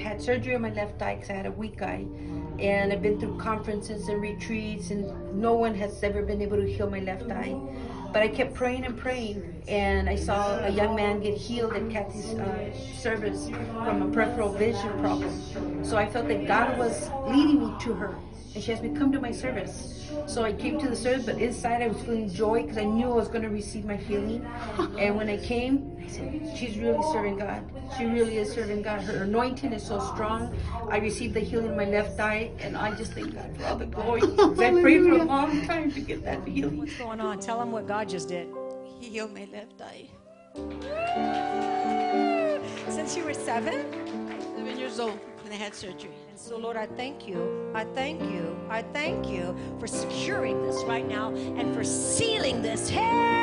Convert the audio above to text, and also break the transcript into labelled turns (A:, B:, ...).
A: had surgery on my left eye because I had a weak eye. And I've been through conferences and retreats, and no one has ever been able to heal my left eye. But I kept praying and praying, and I saw a young man get healed at Kathy's uh, service from a peripheral vision problem. So I felt that God was leading me to her, and she asked me to come to my service. So I came to the service, but inside I was feeling joy because I knew I was going to receive my healing. And when I came, I said, she's really serving God. She really is serving God. Her anointing is so strong. I received the healing in my left eye, and I just thank God for all the glory. I prayed for a long time to get that healing.
B: What's going on? Tell them what God just did.
A: He healed my left eye.
B: Since you were seven?
A: Seven years old when I had surgery.
B: And so, Lord, I thank you. I thank you. I thank you for securing this right now and for sealing this. Hey!